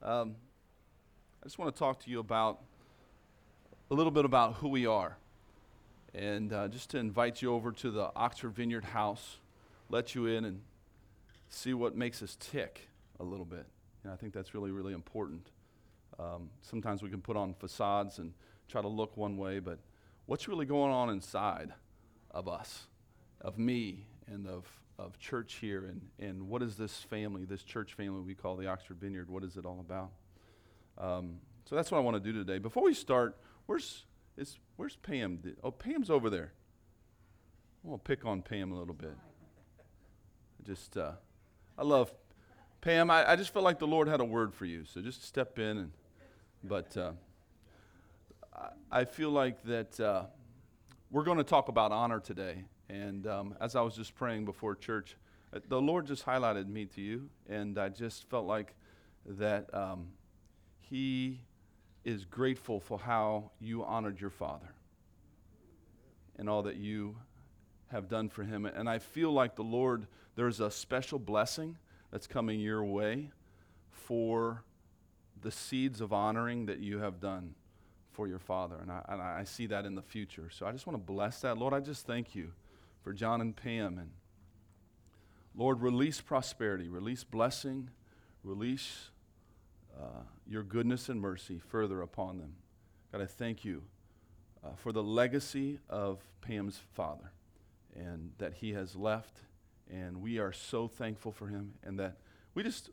Um, I just want to talk to you about a little bit about who we are. And uh, just to invite you over to the Oxford Vineyard House, let you in and see what makes us tick a little bit. And I think that's really, really important. Um, sometimes we can put on facades and try to look one way, but what's really going on inside of us, of me, and of of church here and, and what is this family, this church family we call the Oxford Vineyard, what is it all about? Um, so that's what I want to do today. Before we start, where's, is, where's Pam? Oh, Pam's over there. I want to pick on Pam a little bit. I Just, uh, I love Pam. I, I just felt like the Lord had a word for you, so just step in. And, but uh, I, I feel like that uh, we're going to talk about honor today. And um, as I was just praying before church, uh, the Lord just highlighted me to you, and I just felt like that um, He is grateful for how you honored your father and all that you have done for him. And I feel like the Lord, there's a special blessing that's coming your way for the seeds of honoring that you have done for your father. And I, and I see that in the future. So I just want to bless that. Lord, I just thank you for John and Pam. And Lord, release prosperity, release blessing, release uh, your goodness and mercy further upon them. God, I thank you uh, for the legacy of Pam's father and that he has left. And we are so thankful for him and that we just,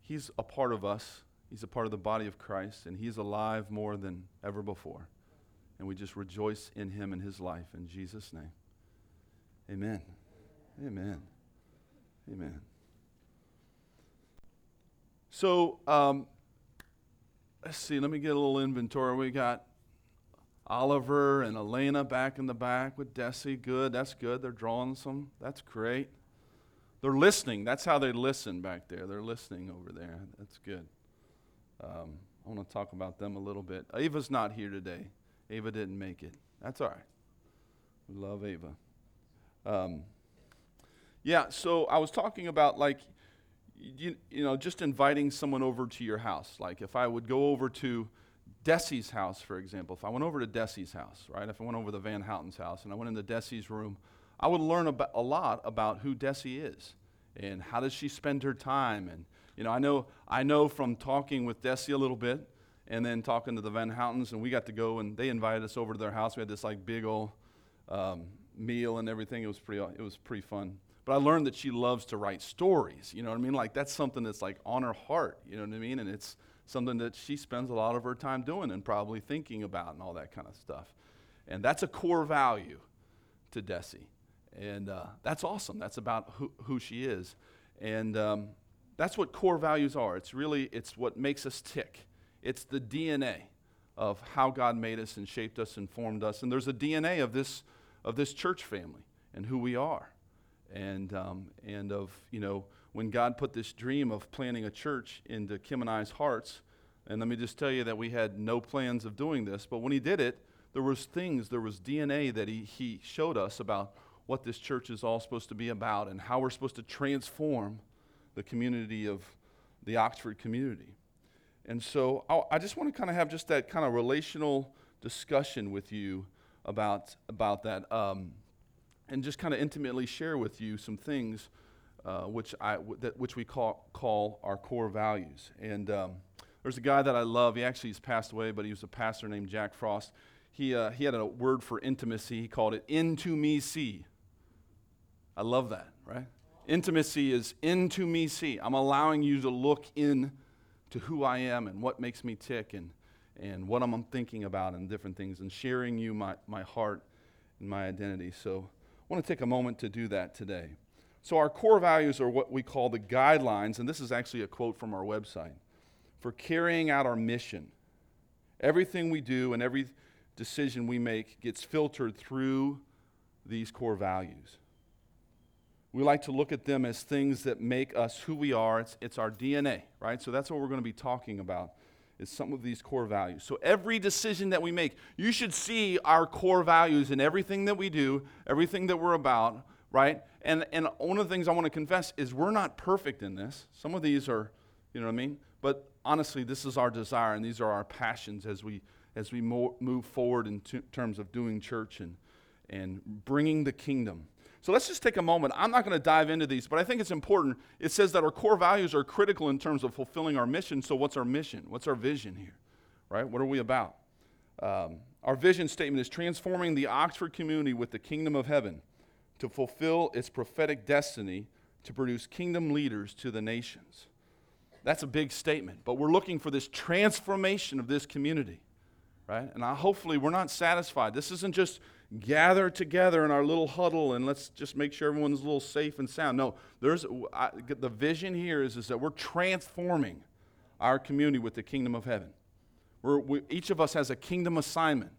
he's a part of us. He's a part of the body of Christ and he's alive more than ever before. And we just rejoice in him and his life in Jesus' name. Amen. Amen. Amen. So, um, let's see, let me get a little inventory. We got Oliver and Elena back in the back with Desi. Good, that's good. They're drawing some. That's great. They're listening. That's how they listen back there. They're listening over there. That's good. Um, I want to talk about them a little bit. Ava's not here today. Ava didn't make it. That's all right. We love Ava. Um, yeah, so I was talking about like, you, you know, just inviting someone over to your house. Like if I would go over to Desi's house, for example, if I went over to Desi's house, right? If I went over to Van Houten's house and I went into Desi's room, I would learn about, a lot about who Desi is and how does she spend her time. And, you know, I know, I know from talking with Desi a little bit and then talking to the Van Houtens, and we got to go and they invited us over to their house. We had this like big old, um, meal and everything. It was pretty, it was pretty fun. But I learned that she loves to write stories. You know what I mean? Like that's something that's like on her heart. You know what I mean? And it's something that she spends a lot of her time doing and probably thinking about and all that kind of stuff. And that's a core value to Desi. And uh, that's awesome. That's about who, who she is. And um, that's what core values are. It's really, it's what makes us tick. It's the DNA of how God made us and shaped us and formed us. And there's a DNA of this of this church family and who we are. And, um, and of, you know, when God put this dream of planting a church into Kim and I's hearts, and let me just tell you that we had no plans of doing this, but when he did it, there was things, there was DNA that he, he showed us about what this church is all supposed to be about and how we're supposed to transform the community of the Oxford community. And so I, I just want to kind of have just that kind of relational discussion with you about, about that um, and just kind of intimately share with you some things uh, which, I, w- that, which we call, call our core values. And um, there's a guy that I love. He actually has passed away, but he was a pastor named Jack Frost. He, uh, he had a word for intimacy. He called it into me see. I love that, right? Intimacy is into me see. I'm allowing you to look in to who I am and what makes me tick and and what I'm thinking about and different things and sharing you my, my heart and my identity. So I want to take a moment to do that today. So, our core values are what we call the guidelines, and this is actually a quote from our website for carrying out our mission. Everything we do and every decision we make gets filtered through these core values. We like to look at them as things that make us who we are. It's, it's our DNA, right? So that's what we're going to be talking about is some of these core values. So every decision that we make, you should see our core values in everything that we do, everything that we're about, right? And, and one of the things I want to confess is we're not perfect in this. Some of these are, you know what I mean? But honestly, this is our desire and these are our passions as we, as we mo- move forward in t- terms of doing church and, and bringing the kingdom. So let's just take a moment. I'm not going to dive into these, but I think it's important. It says that our core values are critical in terms of fulfilling our mission. So, what's our mission? What's our vision here? Right? What are we about? Um, our vision statement is transforming the Oxford community with the kingdom of heaven to fulfill its prophetic destiny to produce kingdom leaders to the nations. That's a big statement, but we're looking for this transformation of this community, right? And I, hopefully we're not satisfied. This isn't just gather together in our little huddle and let's just make sure everyone's a little safe and sound. No, there's I, the vision here is, is that we're transforming our community with the kingdom of heaven. We're, we, each of us has a kingdom assignment.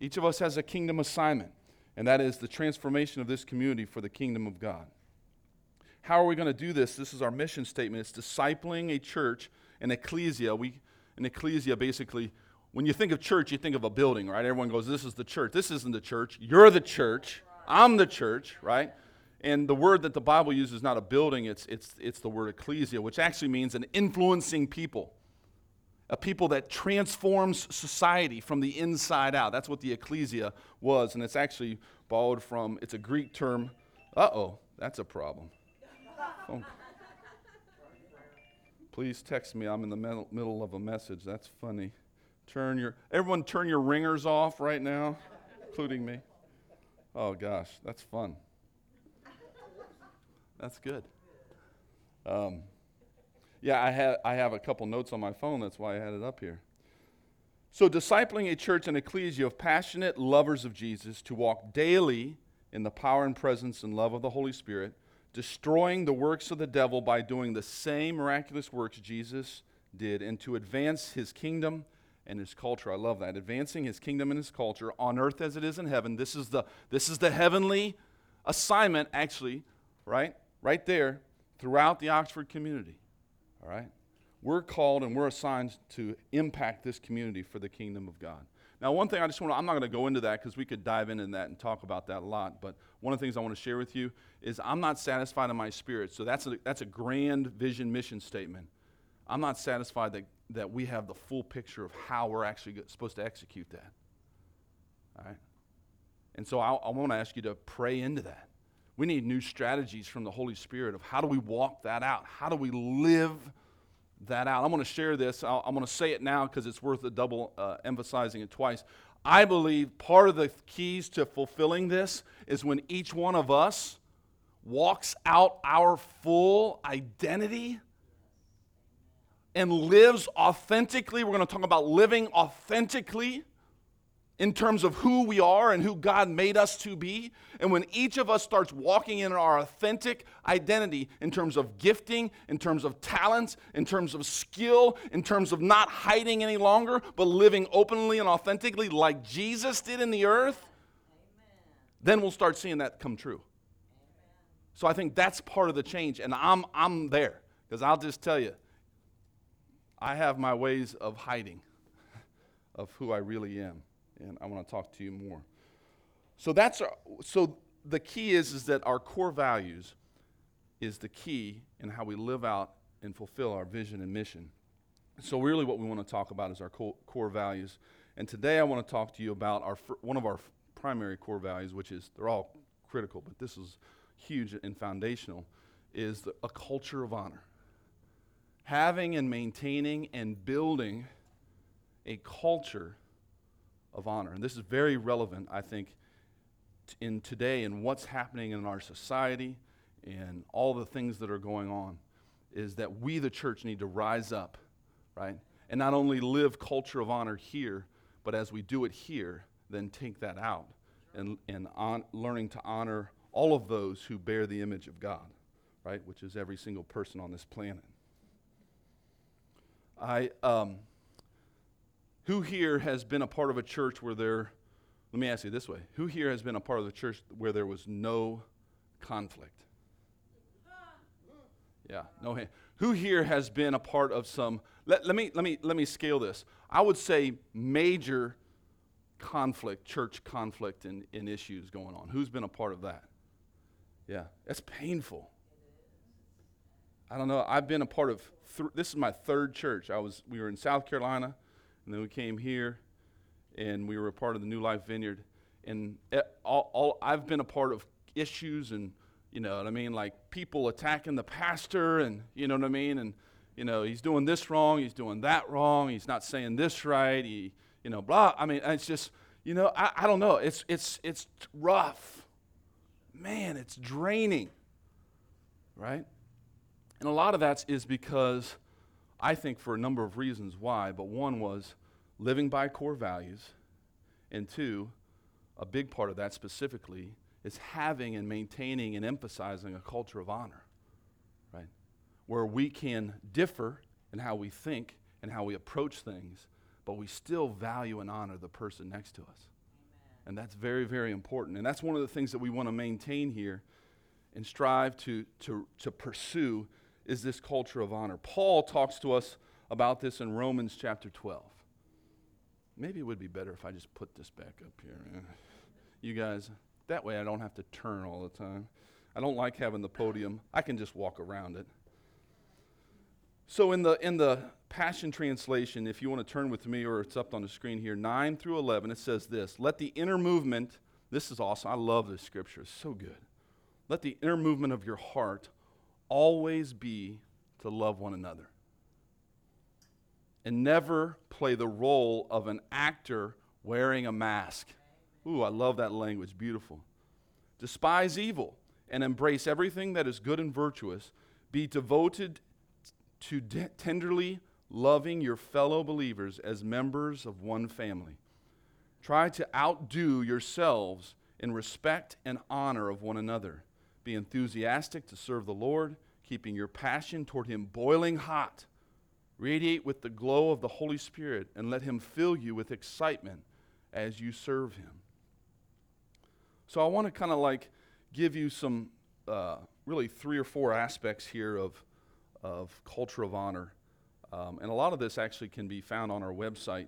Each of us has a kingdom assignment, and that is the transformation of this community for the kingdom of God. How are we going to do this? This is our mission statement. It's discipling a church, an ecclesia. We, an ecclesia basically when you think of church, you think of a building, right? Everyone goes, This is the church. This isn't the church. You're the church. I'm the church, right? And the word that the Bible uses is not a building, it's, it's, it's the word ecclesia, which actually means an influencing people, a people that transforms society from the inside out. That's what the ecclesia was. And it's actually borrowed from, it's a Greek term. Uh oh, that's a problem. Oh. Please text me. I'm in the middle of a message. That's funny. Turn your, everyone turn your ringers off right now, including me. Oh gosh, that's fun. That's good. Um, yeah, I have, I have a couple notes on my phone. That's why I had it up here. So, discipling a church and ecclesia of passionate lovers of Jesus to walk daily in the power and presence and love of the Holy Spirit, destroying the works of the devil by doing the same miraculous works Jesus did, and to advance his kingdom and his culture. I love that. Advancing his kingdom and his culture on earth as it is in heaven. This is the, this is the heavenly assignment, actually, right? Right there throughout the Oxford community. All right? We're called and we're assigned to impact this community for the kingdom of God. Now, one thing I just want to, I'm not going to go into that because we could dive into that and talk about that a lot, but one of the things I want to share with you is I'm not satisfied in my spirit. So that's a, that's a grand vision mission statement. I'm not satisfied that that we have the full picture of how we're actually supposed to execute that. All right? And so I, I want to ask you to pray into that. We need new strategies from the Holy Spirit of how do we walk that out? How do we live that out? I'm going to share this. i am going to say it now because it's worth a double uh, emphasizing it twice. I believe part of the keys to fulfilling this is when each one of us walks out our full identity and lives authentically. We're going to talk about living authentically in terms of who we are and who God made us to be. And when each of us starts walking in our authentic identity in terms of gifting, in terms of talents, in terms of skill, in terms of not hiding any longer, but living openly and authentically like Jesus did in the earth, then we'll start seeing that come true. So I think that's part of the change. And I'm, I'm there because I'll just tell you, I have my ways of hiding of who I really am, and I want to talk to you more. So that's our, so the key is is that our core values is the key in how we live out and fulfill our vision and mission. So really, what we want to talk about is our co- core values. And today, I want to talk to you about our one of our primary core values, which is they're all critical, but this is huge and foundational, is the, a culture of honor having and maintaining and building a culture of honor. And this is very relevant, I think, in today and what's happening in our society and all the things that are going on is that we, the church, need to rise up, right? And not only live culture of honor here, but as we do it here, then take that out and, and on, learning to honor all of those who bear the image of God, right? Which is every single person on this planet. I, um, who here has been a part of a church where there, let me ask you this way who here has been a part of the church where there was no conflict? Yeah, no hand. Who here has been a part of some, let, let, me, let, me, let me scale this. I would say major conflict, church conflict, and, and issues going on. Who's been a part of that? Yeah, that's painful. I don't know. I've been a part of. Th- this is my third church. I was. We were in South Carolina, and then we came here, and we were a part of the New Life Vineyard. And it, all, all I've been a part of issues, and you know what I mean, like people attacking the pastor, and you know what I mean, and you know he's doing this wrong, he's doing that wrong, he's not saying this right, he, you know, blah. I mean, it's just, you know, I, I don't know. It's it's it's rough, man. It's draining, right? And a lot of that is because I think for a number of reasons why, but one was living by core values, and two, a big part of that specifically is having and maintaining and emphasizing a culture of honor, right? Where we can differ in how we think and how we approach things, but we still value and honor the person next to us. Amen. And that's very, very important. And that's one of the things that we want to maintain here and strive to, to, to pursue is this culture of honor. Paul talks to us about this in Romans chapter 12. Maybe it would be better if I just put this back up here. You guys, that way I don't have to turn all the time. I don't like having the podium. I can just walk around it. So in the in the Passion Translation, if you want to turn with me or it's up on the screen here, 9 through 11, it says this, "Let the inner movement, this is awesome. I love this scripture. It's so good. Let the inner movement of your heart always be to love one another. And never play the role of an actor wearing a mask. Ooh, I love that language. Beautiful. Despise evil and embrace everything that is good and virtuous. Be devoted to de- tenderly loving your fellow believers as members of one family. Try to outdo yourselves in respect and honor of one another. Be enthusiastic to serve the Lord, keeping your passion toward Him boiling hot. Radiate with the glow of the Holy Spirit and let Him fill you with excitement as you serve Him. So I want to kind of like give you some, uh, really three or four aspects here of, of culture of honor. Um, and a lot of this actually can be found on our website.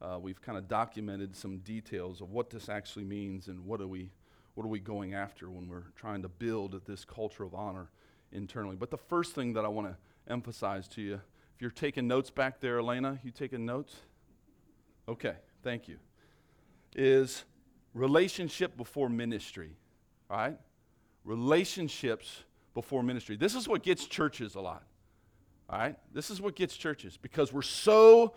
Uh, we've kind of documented some details of what this actually means and what do we what are we going after when we're trying to build this culture of honor internally? But the first thing that I want to emphasize to you, if you're taking notes back there, Elena, you taking notes? Okay, thank you. Is relationship before ministry, all right? Relationships before ministry. This is what gets churches a lot, all right? This is what gets churches because we're so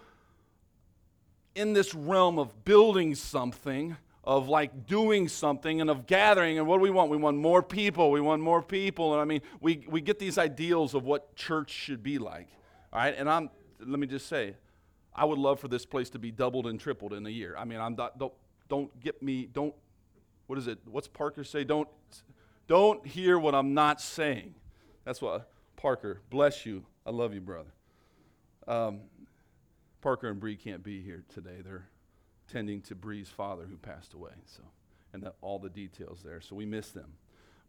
in this realm of building something of like doing something and of gathering. And what do we want? We want more people. We want more people. And I mean, we, we get these ideals of what church should be like. All right. And I'm, let me just say, I would love for this place to be doubled and tripled in a year. I mean, I'm not, don't, don't get me, don't, what is it? What's Parker say? Don't, don't hear what I'm not saying. That's what, Parker, bless you. I love you, brother. Um, Parker and Bree can't be here today. They're tending to Bree's father who passed away. So, and that, all the details there. So we miss them.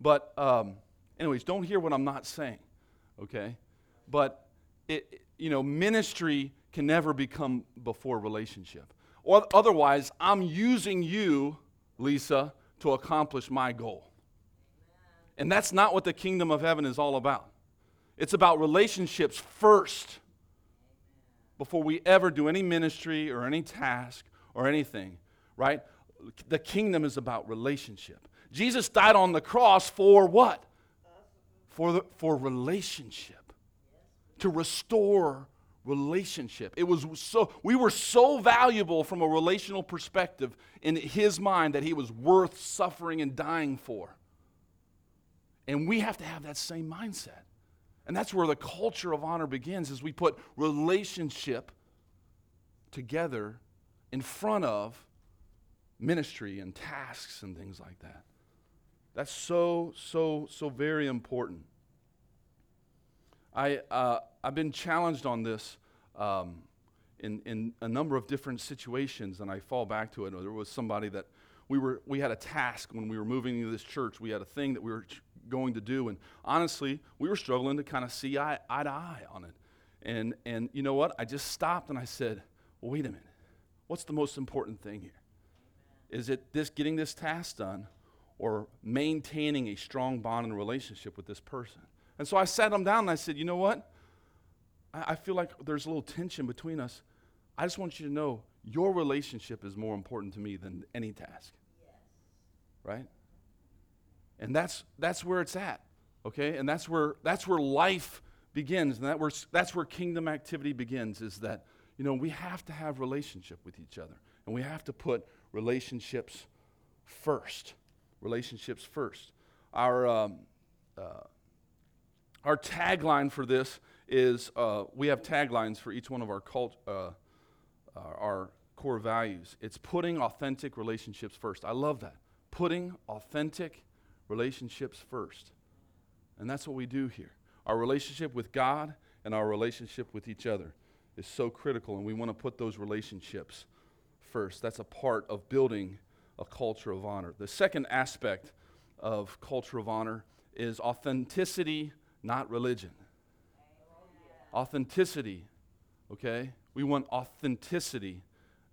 But, um, anyways, don't hear what I'm not saying, okay? But it, you know, ministry can never become before relationship. Or otherwise, I'm using you, Lisa, to accomplish my goal. And that's not what the kingdom of heaven is all about. It's about relationships first before we ever do any ministry or any task or anything, right? The kingdom is about relationship. Jesus died on the cross for what? For, the, for relationship. To restore relationship. It was so we were so valuable from a relational perspective in his mind that he was worth suffering and dying for. And we have to have that same mindset. And that's where the culture of honor begins as we put relationship together in front of ministry and tasks and things like that. That's so, so, so very important. I, uh, I've been challenged on this um, in, in a number of different situations, and I fall back to it. There was somebody that we, were, we had a task when we were moving into this church. We had a thing that we were ch- going to do, and honestly, we were struggling to kind of see eye, eye to eye on it. And, and you know what? I just stopped and I said, wait a minute. What's the most important thing here? Is it this getting this task done or maintaining a strong bond and relationship with this person? And so I sat him down and I said, You know what? I, I feel like there's a little tension between us. I just want you to know your relationship is more important to me than any task. Right? And that's, that's where it's at. Okay? And that's where, that's where life begins. And that where, that's where kingdom activity begins is that, you know, we have to have relationship with each other. And we have to put relationships first. Relationships first. Our, um, uh, our tagline for this is uh, we have taglines for each one of our cult, uh, our core values. It's putting authentic relationships first. I love that. Putting authentic relationships first. And that's what we do here. Our relationship with God and our relationship with each other is so critical, and we want to put those relationships first. That's a part of building a culture of honor. The second aspect of culture of honor is authenticity, not religion. Authenticity, okay? We want authenticity,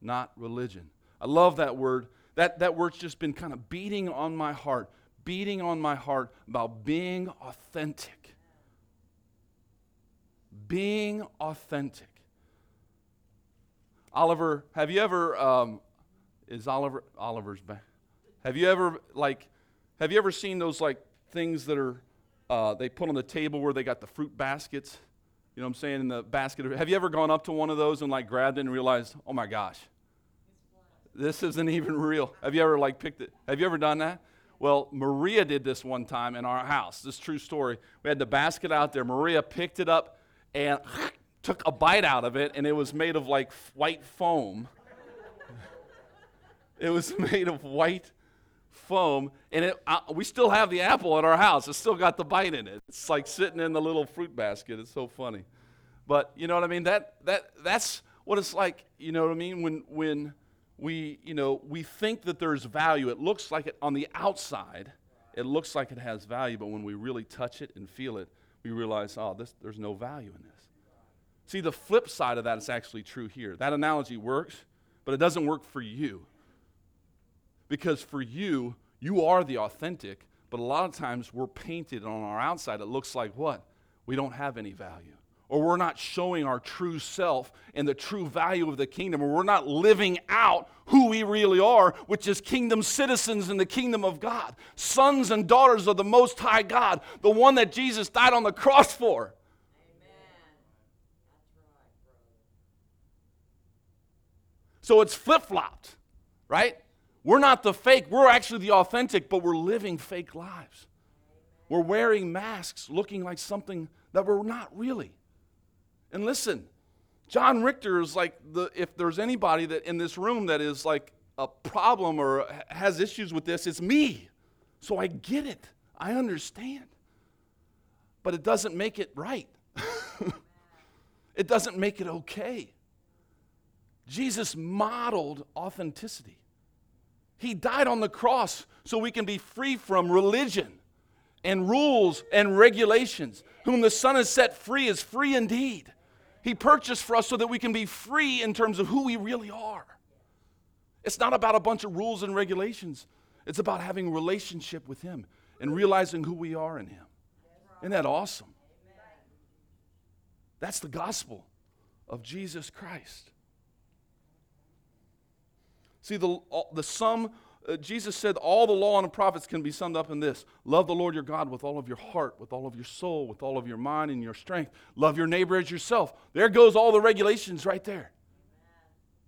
not religion. I love that word. That, that word's just been kind of beating on my heart, beating on my heart about being authentic. Being authentic. Oliver, have you ever, um, is Oliver, Oliver's back. Have you ever, like, have you ever seen those, like, things that are, uh, they put on the table where they got the fruit baskets? You know what I'm saying? In the basket. Have you ever gone up to one of those and, like, grabbed it and realized, oh my gosh, this isn't even real? Have you ever, like, picked it? Have you ever done that? Well, Maria did this one time in our house. This true story. We had the basket out there. Maria picked it up and took a bite out of it, and it was made of like white foam. it was made of white foam, and it, uh, we still have the apple at our house. It's still got the bite in it. It's like sitting in the little fruit basket. It's so funny. But you know what I mean? That, that, that's what it's like, you know what I mean? When, when we, you know, we think that there's value, it looks like it on the outside, it looks like it has value, but when we really touch it and feel it, we realize, oh, this, there's no value in this. See, the flip side of that is actually true here. That analogy works, but it doesn't work for you. Because for you, you are the authentic, but a lot of times we're painted on our outside. It looks like what? We don't have any value. Or we're not showing our true self and the true value of the kingdom, or we're not living out who we really are, which is kingdom citizens in the kingdom of God, sons and daughters of the Most High God, the one that Jesus died on the cross for. So it's flip flopped, right? We're not the fake, we're actually the authentic, but we're living fake lives. We're wearing masks looking like something that we're not really. And listen, John Richter is like the if there's anybody that in this room that is like a problem or has issues with this, it's me. So I get it. I understand. But it doesn't make it right. it doesn't make it okay. Jesus modeled authenticity. He died on the cross so we can be free from religion and rules and regulations. Whom the Son has set free is free indeed. He purchased for us so that we can be free in terms of who we really are. It's not about a bunch of rules and regulations. It's about having relationship with him and realizing who we are in him. Isn't that awesome? That's the gospel of Jesus Christ. See, the, the sum, uh, Jesus said all the law and the prophets can be summed up in this love the Lord your God with all of your heart, with all of your soul, with all of your mind and your strength. Love your neighbor as yourself. There goes all the regulations right there.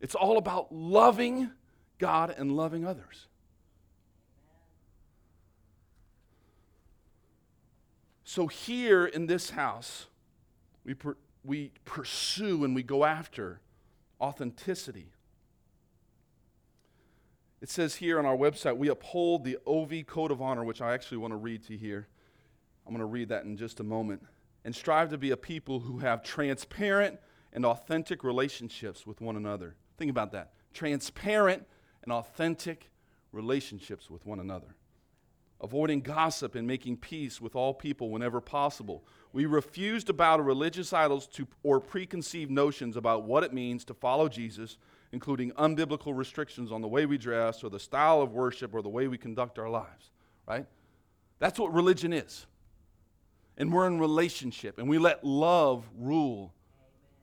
It's all about loving God and loving others. So, here in this house, we, per, we pursue and we go after authenticity. It says here on our website, we uphold the OV Code of Honor, which I actually want to read to you here. I'm going to read that in just a moment. And strive to be a people who have transparent and authentic relationships with one another. Think about that. Transparent and authentic relationships with one another. Avoiding gossip and making peace with all people whenever possible. We refuse to bow to religious idols to, or preconceived notions about what it means to follow Jesus including unbiblical restrictions on the way we dress or the style of worship or the way we conduct our lives, right? That's what religion is. And we're in relationship. And we let love rule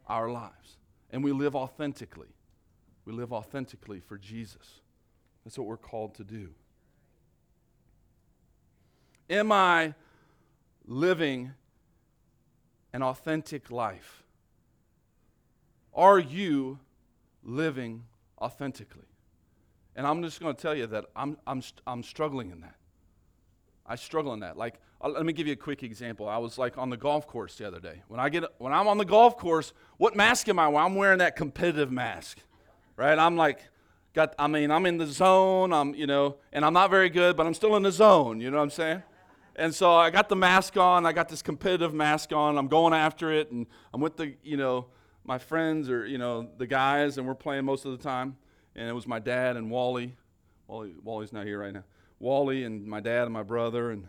our lives. And we live authentically. We live authentically for Jesus. That's what we're called to do. Am I living an authentic life? Are you living authentically? And I'm just going to tell you that I'm, I'm, I'm struggling in that. I struggle in that. Like, uh, let me give you a quick example. I was like on the golf course the other day. When I get when I'm on the golf course, what mask am I wearing? I'm wearing that competitive mask, right? I'm like, got. I mean, I'm in the zone. I'm, you know, and I'm not very good, but I'm still in the zone. You know what I'm saying? And so I got the mask on. I got this competitive mask on. I'm going after it, and I'm with the, you know, my friends or you know the guys, and we're playing most of the time. And it was my dad and Wally. Wally Wally's not here right now. Wally and my dad and my brother, and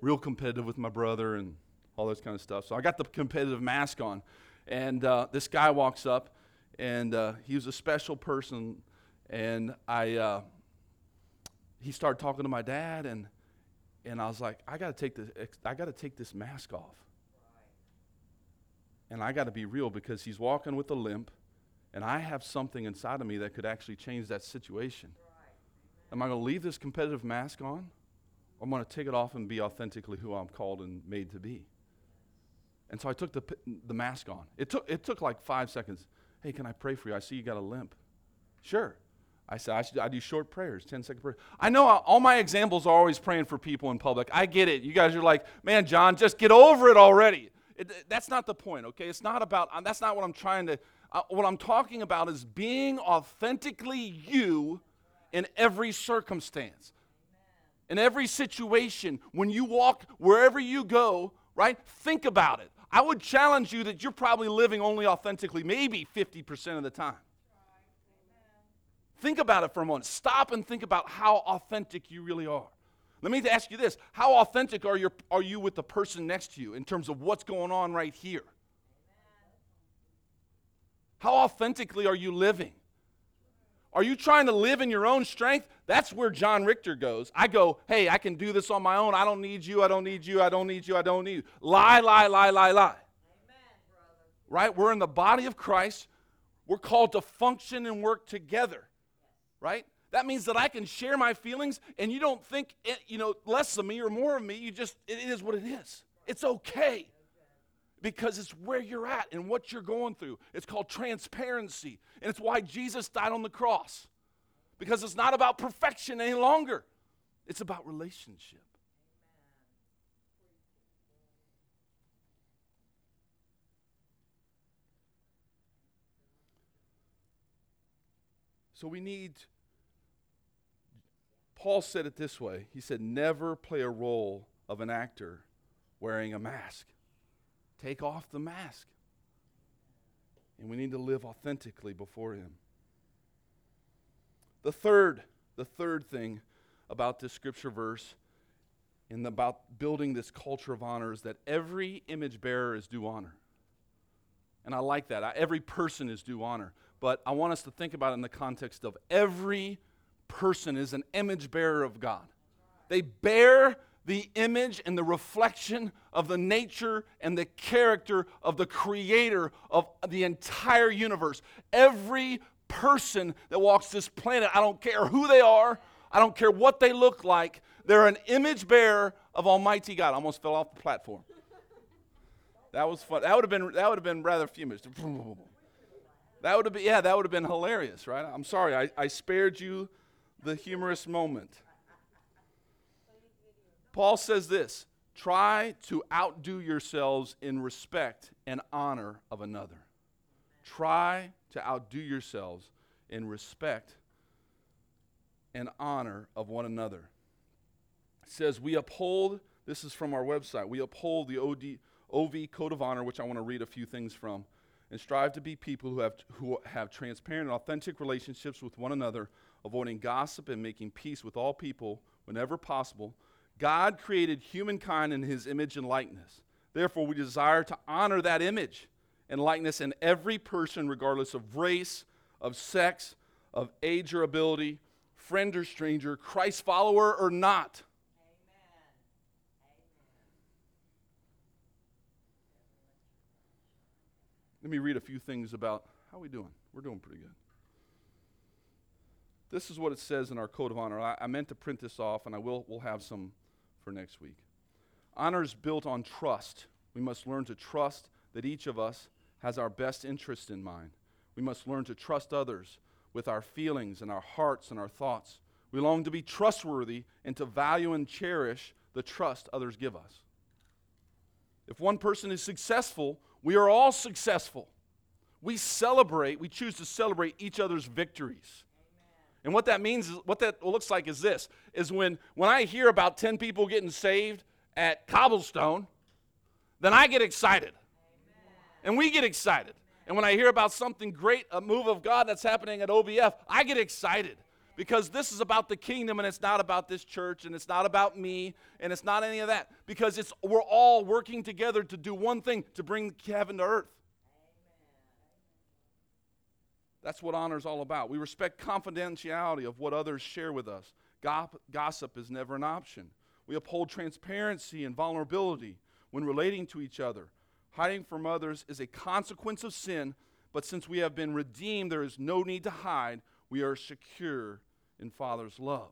real competitive with my brother and all this kind of stuff. So I got the competitive mask on, and uh, this guy walks up, and uh, he was a special person, and I. Uh, he started talking to my dad, and and I was like, I got to take this. I got to take this mask off. And I got to be real because he's walking with a limp, and I have something inside of me that could actually change that situation. Am I going to leave this competitive mask on? Or I'm going to take it off and be authentically who I'm called and made to be. And so I took the, the mask on. It took, it took like five seconds. Hey, can I pray for you? I see you got a limp. Sure. I said, I, should, I do short prayers, 10 second prayers. I know all my examples are always praying for people in public. I get it. You guys are like, man, John, just get over it already. It, that's not the point, okay? It's not about, uh, that's not what I'm trying to, uh, what I'm talking about is being authentically you in every circumstance, in every situation. When you walk wherever you go, right? Think about it. I would challenge you that you're probably living only authentically, maybe 50% of the time. Think about it for a moment. Stop and think about how authentic you really are. Let me ask you this How authentic are you, are you with the person next to you in terms of what's going on right here? How authentically are you living? Are you trying to live in your own strength? That's where John Richter goes. I go, hey, I can do this on my own. I don't need you. I don't need you. I don't need you. I don't need you. Lie, lie, lie, lie, lie. Amen, right? We're in the body of Christ. We're called to function and work together. Right? That means that I can share my feelings and you don't think it, you know less of me or more of me. You just it is what it is. It's okay because it's where you're at and what you're going through. It's called transparency. And it's why Jesus died on the cross. Because it's not about perfection any longer, it's about relationship. So we need, Paul said it this way. He said, never play a role of an actor wearing a mask. Take off the mask. And we need to live authentically before Him. The third, the third thing about this scripture verse and about building this culture of honor is that every image bearer is due honor. And I like that. I, every person is due honor. But I want us to think about it in the context of every person is an image bearer of God. They bear the image and the reflection of the nature and the character of the creator of the entire universe. Every person that walks this planet, I don't care who they are, I don't care what they look like, they're an image bearer of Almighty God. I almost fell off the platform. That was fun. That would have been that would have been rather fumous. That would have been yeah, that would have been hilarious, right? I'm sorry, I, I spared you the humorous moment. Paul says this try to outdo yourselves in respect and honor of another. Try to outdo yourselves in respect and honor of one another. It says, We uphold, this is from our website, we uphold the OD, OV Code of Honor, which I want to read a few things from, and strive to be people who have, who have transparent and authentic relationships with one another, avoiding gossip and making peace with all people whenever possible God created humankind in his image and likeness. Therefore, we desire to honor that image and likeness in every person, regardless of race, of sex, of age or ability, friend or stranger, Christ follower or not. Let me read a few things about how we doing. We're doing pretty good. This is what it says in our code of honor. I, I meant to print this off, and I will. We'll have some for next week. Honor is built on trust. We must learn to trust that each of us has our best interest in mind. We must learn to trust others with our feelings and our hearts and our thoughts. We long to be trustworthy and to value and cherish the trust others give us. If one person is successful, we are all successful. We celebrate, we choose to celebrate each other's victories. And what that means is what that looks like is this is when when I hear about 10 people getting saved at Cobblestone, then I get excited. And we get excited. And when I hear about something great, a move of God that's happening at OBF, I get excited because this is about the kingdom and it's not about this church and it's not about me and it's not any of that. Because it's we're all working together to do one thing to bring heaven to earth. That's what honor is all about. We respect confidentiality of what others share with us. Gossip is never an option. We uphold transparency and vulnerability when relating to each other. Hiding from others is a consequence of sin but since we have been redeemed there is no need to hide. We are secure in Father's love.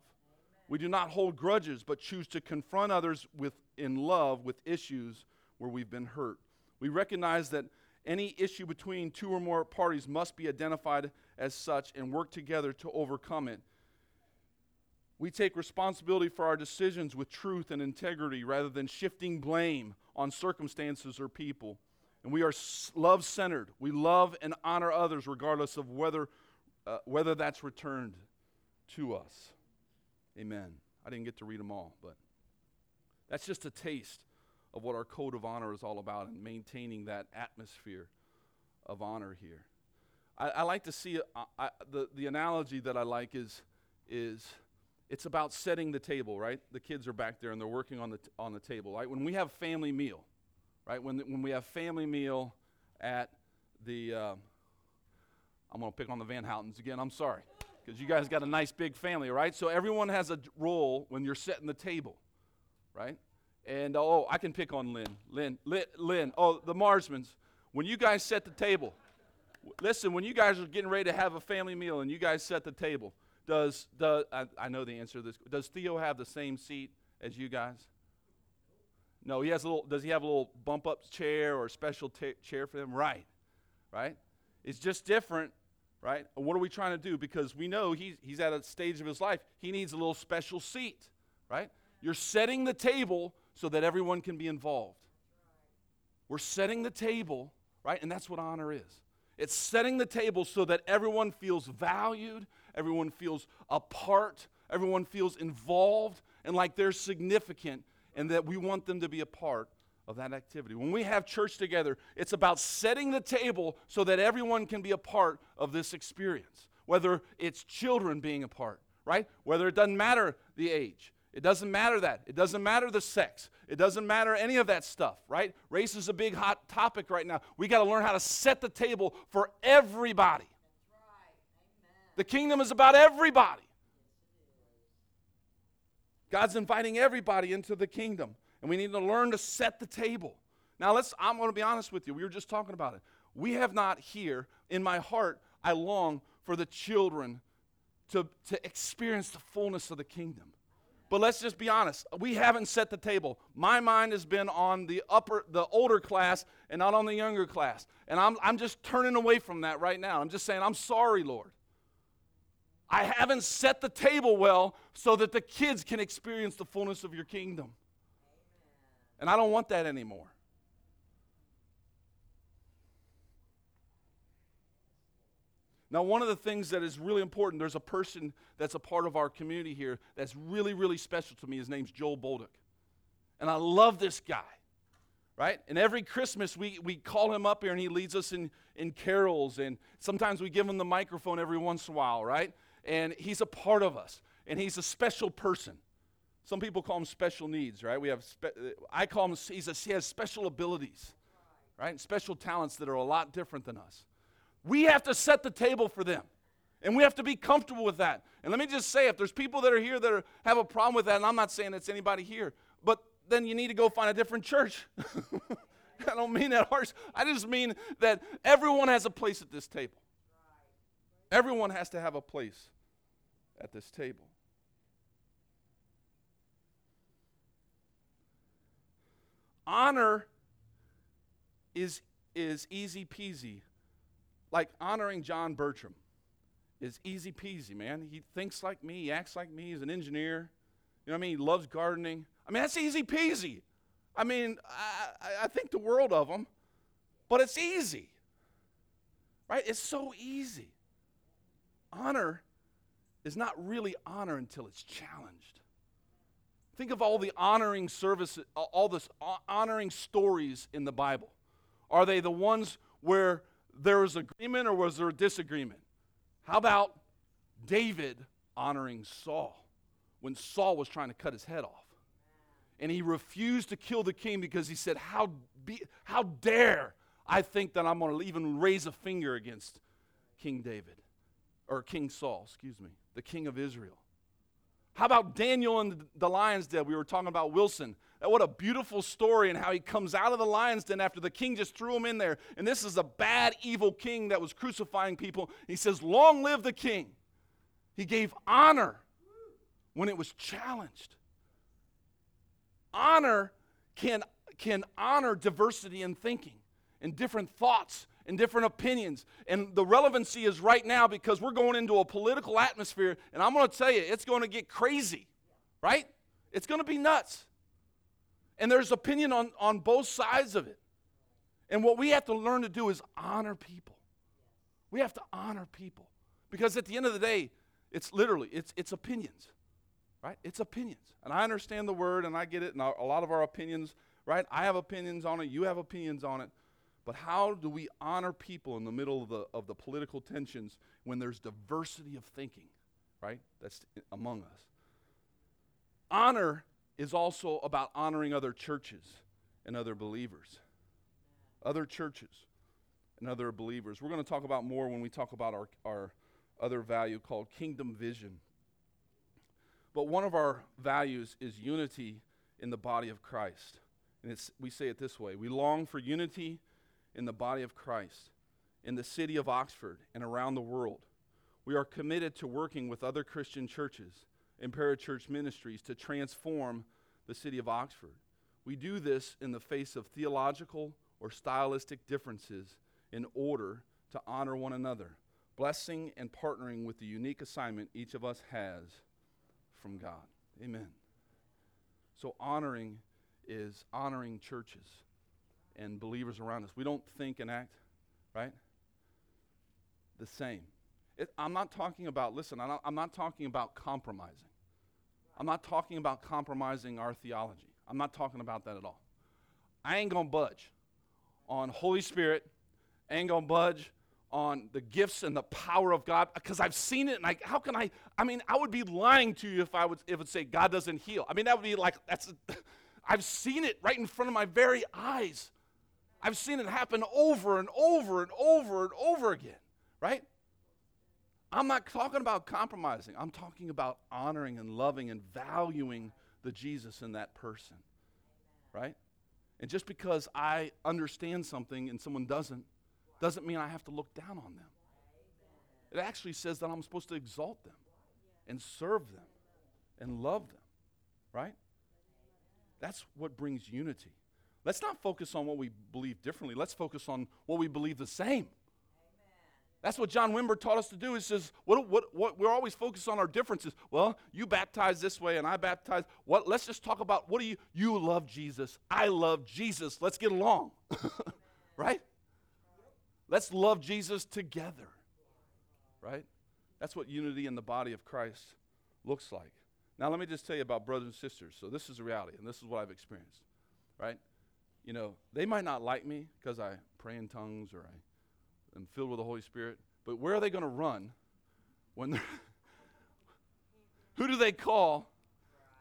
We do not hold grudges, but choose to confront others with, in love with issues where we've been hurt. We recognize that any issue between two or more parties must be identified as such and work together to overcome it. We take responsibility for our decisions with truth and integrity rather than shifting blame on circumstances or people. And we are love centered. We love and honor others regardless of whether, uh, whether that's returned to us. Amen. I didn't get to read them all, but that's just a taste of what our code of honor is all about and maintaining that atmosphere of honor here. I, I like to see uh, I, the, the analogy that I like is, is it's about setting the table, right? The kids are back there and they're working on the, t- on the table, right? When we have family meal, right? When, the, when we have family meal at the, uh, I'm going to pick on the Van Houtens again, I'm sorry because you guys got a nice big family, right? So everyone has a role when you're setting the table, right? And oh, I can pick on Lynn. Lynn, Lynn, Lynn. Oh, the Marsmans. When you guys set the table, listen. When you guys are getting ready to have a family meal and you guys set the table, does does I, I know the answer to this? Does Theo have the same seat as you guys? No, he has a little. Does he have a little bump up chair or special t- chair for them? Right, right. It's just different right? what are we trying to do? Because we know he's, he's at a stage of his life, he needs a little special seat, right? You're setting the table so that everyone can be involved. We're setting the table, right? And that's what honor is. It's setting the table so that everyone feels valued, everyone feels a part, everyone feels involved, and like they're significant, and that we want them to be a part of that activity. When we have church together, it's about setting the table so that everyone can be a part of this experience, whether it's children being a part, right? Whether it doesn't matter the age. It doesn't matter that. It doesn't matter the sex. It doesn't matter any of that stuff, right? Race is a big hot topic right now. We got to learn how to set the table for everybody. Right. The kingdom is about everybody. God's inviting everybody into the kingdom and we need to learn to set the table. Now, let's, I'm going to be honest with you. We were just talking about it. We have not here, in my heart, I long for the children to, to experience the fullness of the kingdom. But let's just be honest. We haven't set the table. My mind has been on the upper, the older class and not on the younger class. And I'm, I'm just turning away from that right now. I'm just saying, I'm sorry, Lord. I haven't set the table well so that the kids can experience the fullness of your kingdom. And I don't want that anymore. Now, one of the things that is really important, there's a person that's a part of our community here that's really, really special to me. His name's Joel Bolduc. And I love this guy, right? And every Christmas, we, we call him up here and he leads us in, in carols. And sometimes we give him the microphone every once in a while, right? And he's a part of us. And he's a special person. Some people call him special needs, right? We have spe- I call him he's a, he has special abilities, right? Special talents that are a lot different than us. We have to set the table for them. And we have to be comfortable with that. And let me just say if there's people that are here that are, have a problem with that, and I'm not saying it's anybody here, but then you need to go find a different church. I don't mean that harsh. I just mean that everyone has a place at this table. Everyone has to have a place at this table. Honor is, is easy peasy. Like honoring John Bertram is easy peasy, man. He thinks like me, he acts like me, he's an engineer. You know what I mean? He loves gardening. I mean, that's easy peasy. I mean, I, I think the world of him, but it's easy. Right? It's so easy. Honor is not really honor until it's challenged. Think of all the honoring services, all this honoring stories in the Bible. Are they the ones where there was agreement or was there a disagreement? How about David honoring Saul when Saul was trying to cut his head off? And he refused to kill the king because he said, How, be, how dare I think that I'm going to even raise a finger against King David, or King Saul, excuse me, the king of Israel. How about Daniel and the lion's den? We were talking about Wilson. What a beautiful story and how he comes out of the lion's den after the king just threw him in there. And this is a bad, evil king that was crucifying people. He says, Long live the king. He gave honor when it was challenged. Honor can, can honor diversity in thinking and different thoughts and different opinions. And the relevancy is right now because we're going into a political atmosphere, and I'm going to tell you, it's going to get crazy, right? It's going to be nuts. And there's opinion on, on both sides of it. And what we have to learn to do is honor people. We have to honor people. Because at the end of the day, it's literally, it's, it's opinions, right? It's opinions. And I understand the word and I get it, and a lot of our opinions, right? I have opinions on it, you have opinions on it. But how do we honor people in the middle of the, of the political tensions when there's diversity of thinking, right? That's among us. Honor is also about honoring other churches and other believers. Other churches and other believers. We're going to talk about more when we talk about our, our other value called kingdom vision. But one of our values is unity in the body of Christ. And it's, we say it this way we long for unity in the body of Christ, in the city of Oxford, and around the world. We are committed to working with other Christian churches and parachurch ministries to transform the city of Oxford. We do this in the face of theological or stylistic differences in order to honor one another, blessing and partnering with the unique assignment each of us has from God. Amen. So, honoring is honoring churches and believers around us. We don't think and act, right? The same. It, I'm not talking about, listen, I'm not, I'm not talking about compromising. I'm not talking about compromising our theology. I'm not talking about that at all. I ain't going to budge on Holy Spirit, I ain't going to budge on the gifts and the power of God because I've seen it and I, how can I I mean I would be lying to you if I would if it say God doesn't heal. I mean that would be like that's I've seen it right in front of my very eyes. I've seen it happen over and over and over and over again, right? I'm not talking about compromising. I'm talking about honoring and loving and valuing the Jesus in that person, right? And just because I understand something and someone doesn't, doesn't mean I have to look down on them. It actually says that I'm supposed to exalt them and serve them and love them, right? That's what brings unity. Let's not focus on what we believe differently. Let's focus on what we believe the same. That's what John Wimber taught us to do. He says, what, what, what, we're always focused on our differences. Well, you baptize this way and I baptize. What, let's just talk about what do you, you love Jesus. I love Jesus. Let's get along. right? Let's love Jesus together. Right? That's what unity in the body of Christ looks like. Now, let me just tell you about brothers and sisters. So, this is the reality, and this is what I've experienced. Right? You know, they might not like me because I pray in tongues or I am filled with the Holy Spirit, but where are they going to run when they're. Who do they call?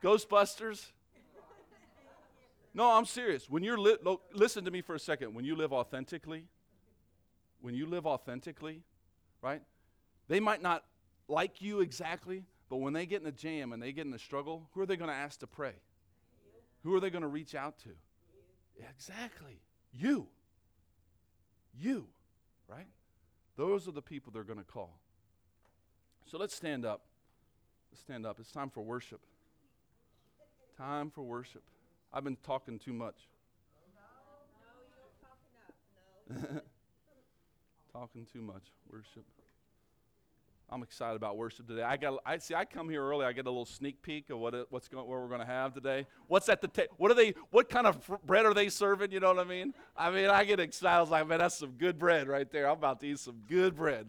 Ghostbusters? No, I'm serious. When you're li- lo- listen to me for a second. When you live authentically, when you live authentically, right? They might not like you exactly, but when they get in a jam and they get in a struggle, who are they going to ask to pray? Who are they going to reach out to? Exactly. You. You, right? Those are the people they're going to call. So let's stand up. Let's stand up. It's time for worship. Time for worship. I've been talking too much. talking too much. Worship. I'm excited about worship today. I got. I see. I come here early. I get a little sneak peek of what what's going, what we're going to have today. What's at the table? What are they? What kind of bread are they serving? You know what I mean? I mean, I get excited. I was like, man, that's some good bread right there. I'm about to eat some good bread.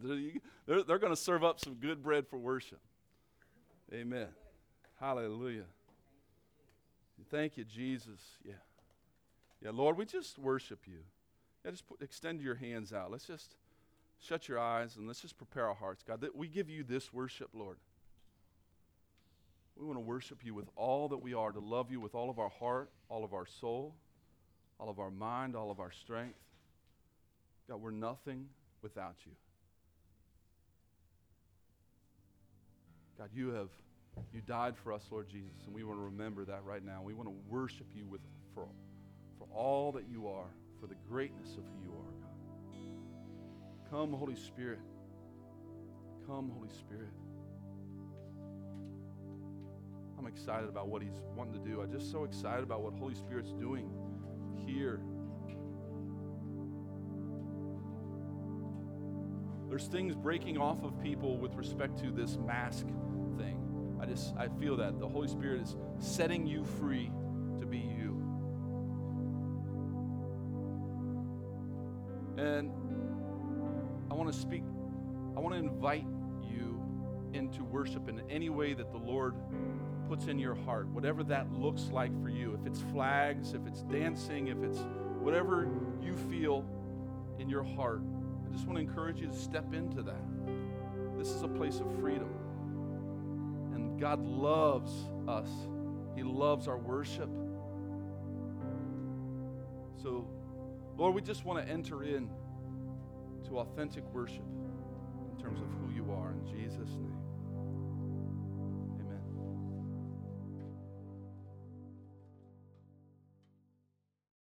They're, they're going to serve up some good bread for worship. Amen. Hallelujah. Thank you, Jesus. Yeah. Yeah, Lord, we just worship you. Yeah, just put, extend your hands out. Let's just shut your eyes and let's just prepare our hearts, God. That we give you this worship, Lord. We want to worship you with all that we are, to love you with all of our heart, all of our soul, all of our mind, all of our strength. God, we're nothing without you. God, you have you died for us, Lord Jesus, and we want to remember that right now. We want to worship you with for, for all that you are, for the greatness of who you are. Come, Holy Spirit. Come, Holy Spirit. I'm excited about what He's wanting to do. I'm just so excited about what Holy Spirit's doing here. There's things breaking off of people with respect to this mask thing. I just I feel that the Holy Spirit is setting you free to be you. And to invite you into worship in any way that the Lord puts in your heart, whatever that looks like for you. If it's flags, if it's dancing, if it's whatever you feel in your heart, I just want to encourage you to step into that. This is a place of freedom. And God loves us, He loves our worship. So, Lord, we just want to enter in to authentic worship terms of who you are in Jesus' name.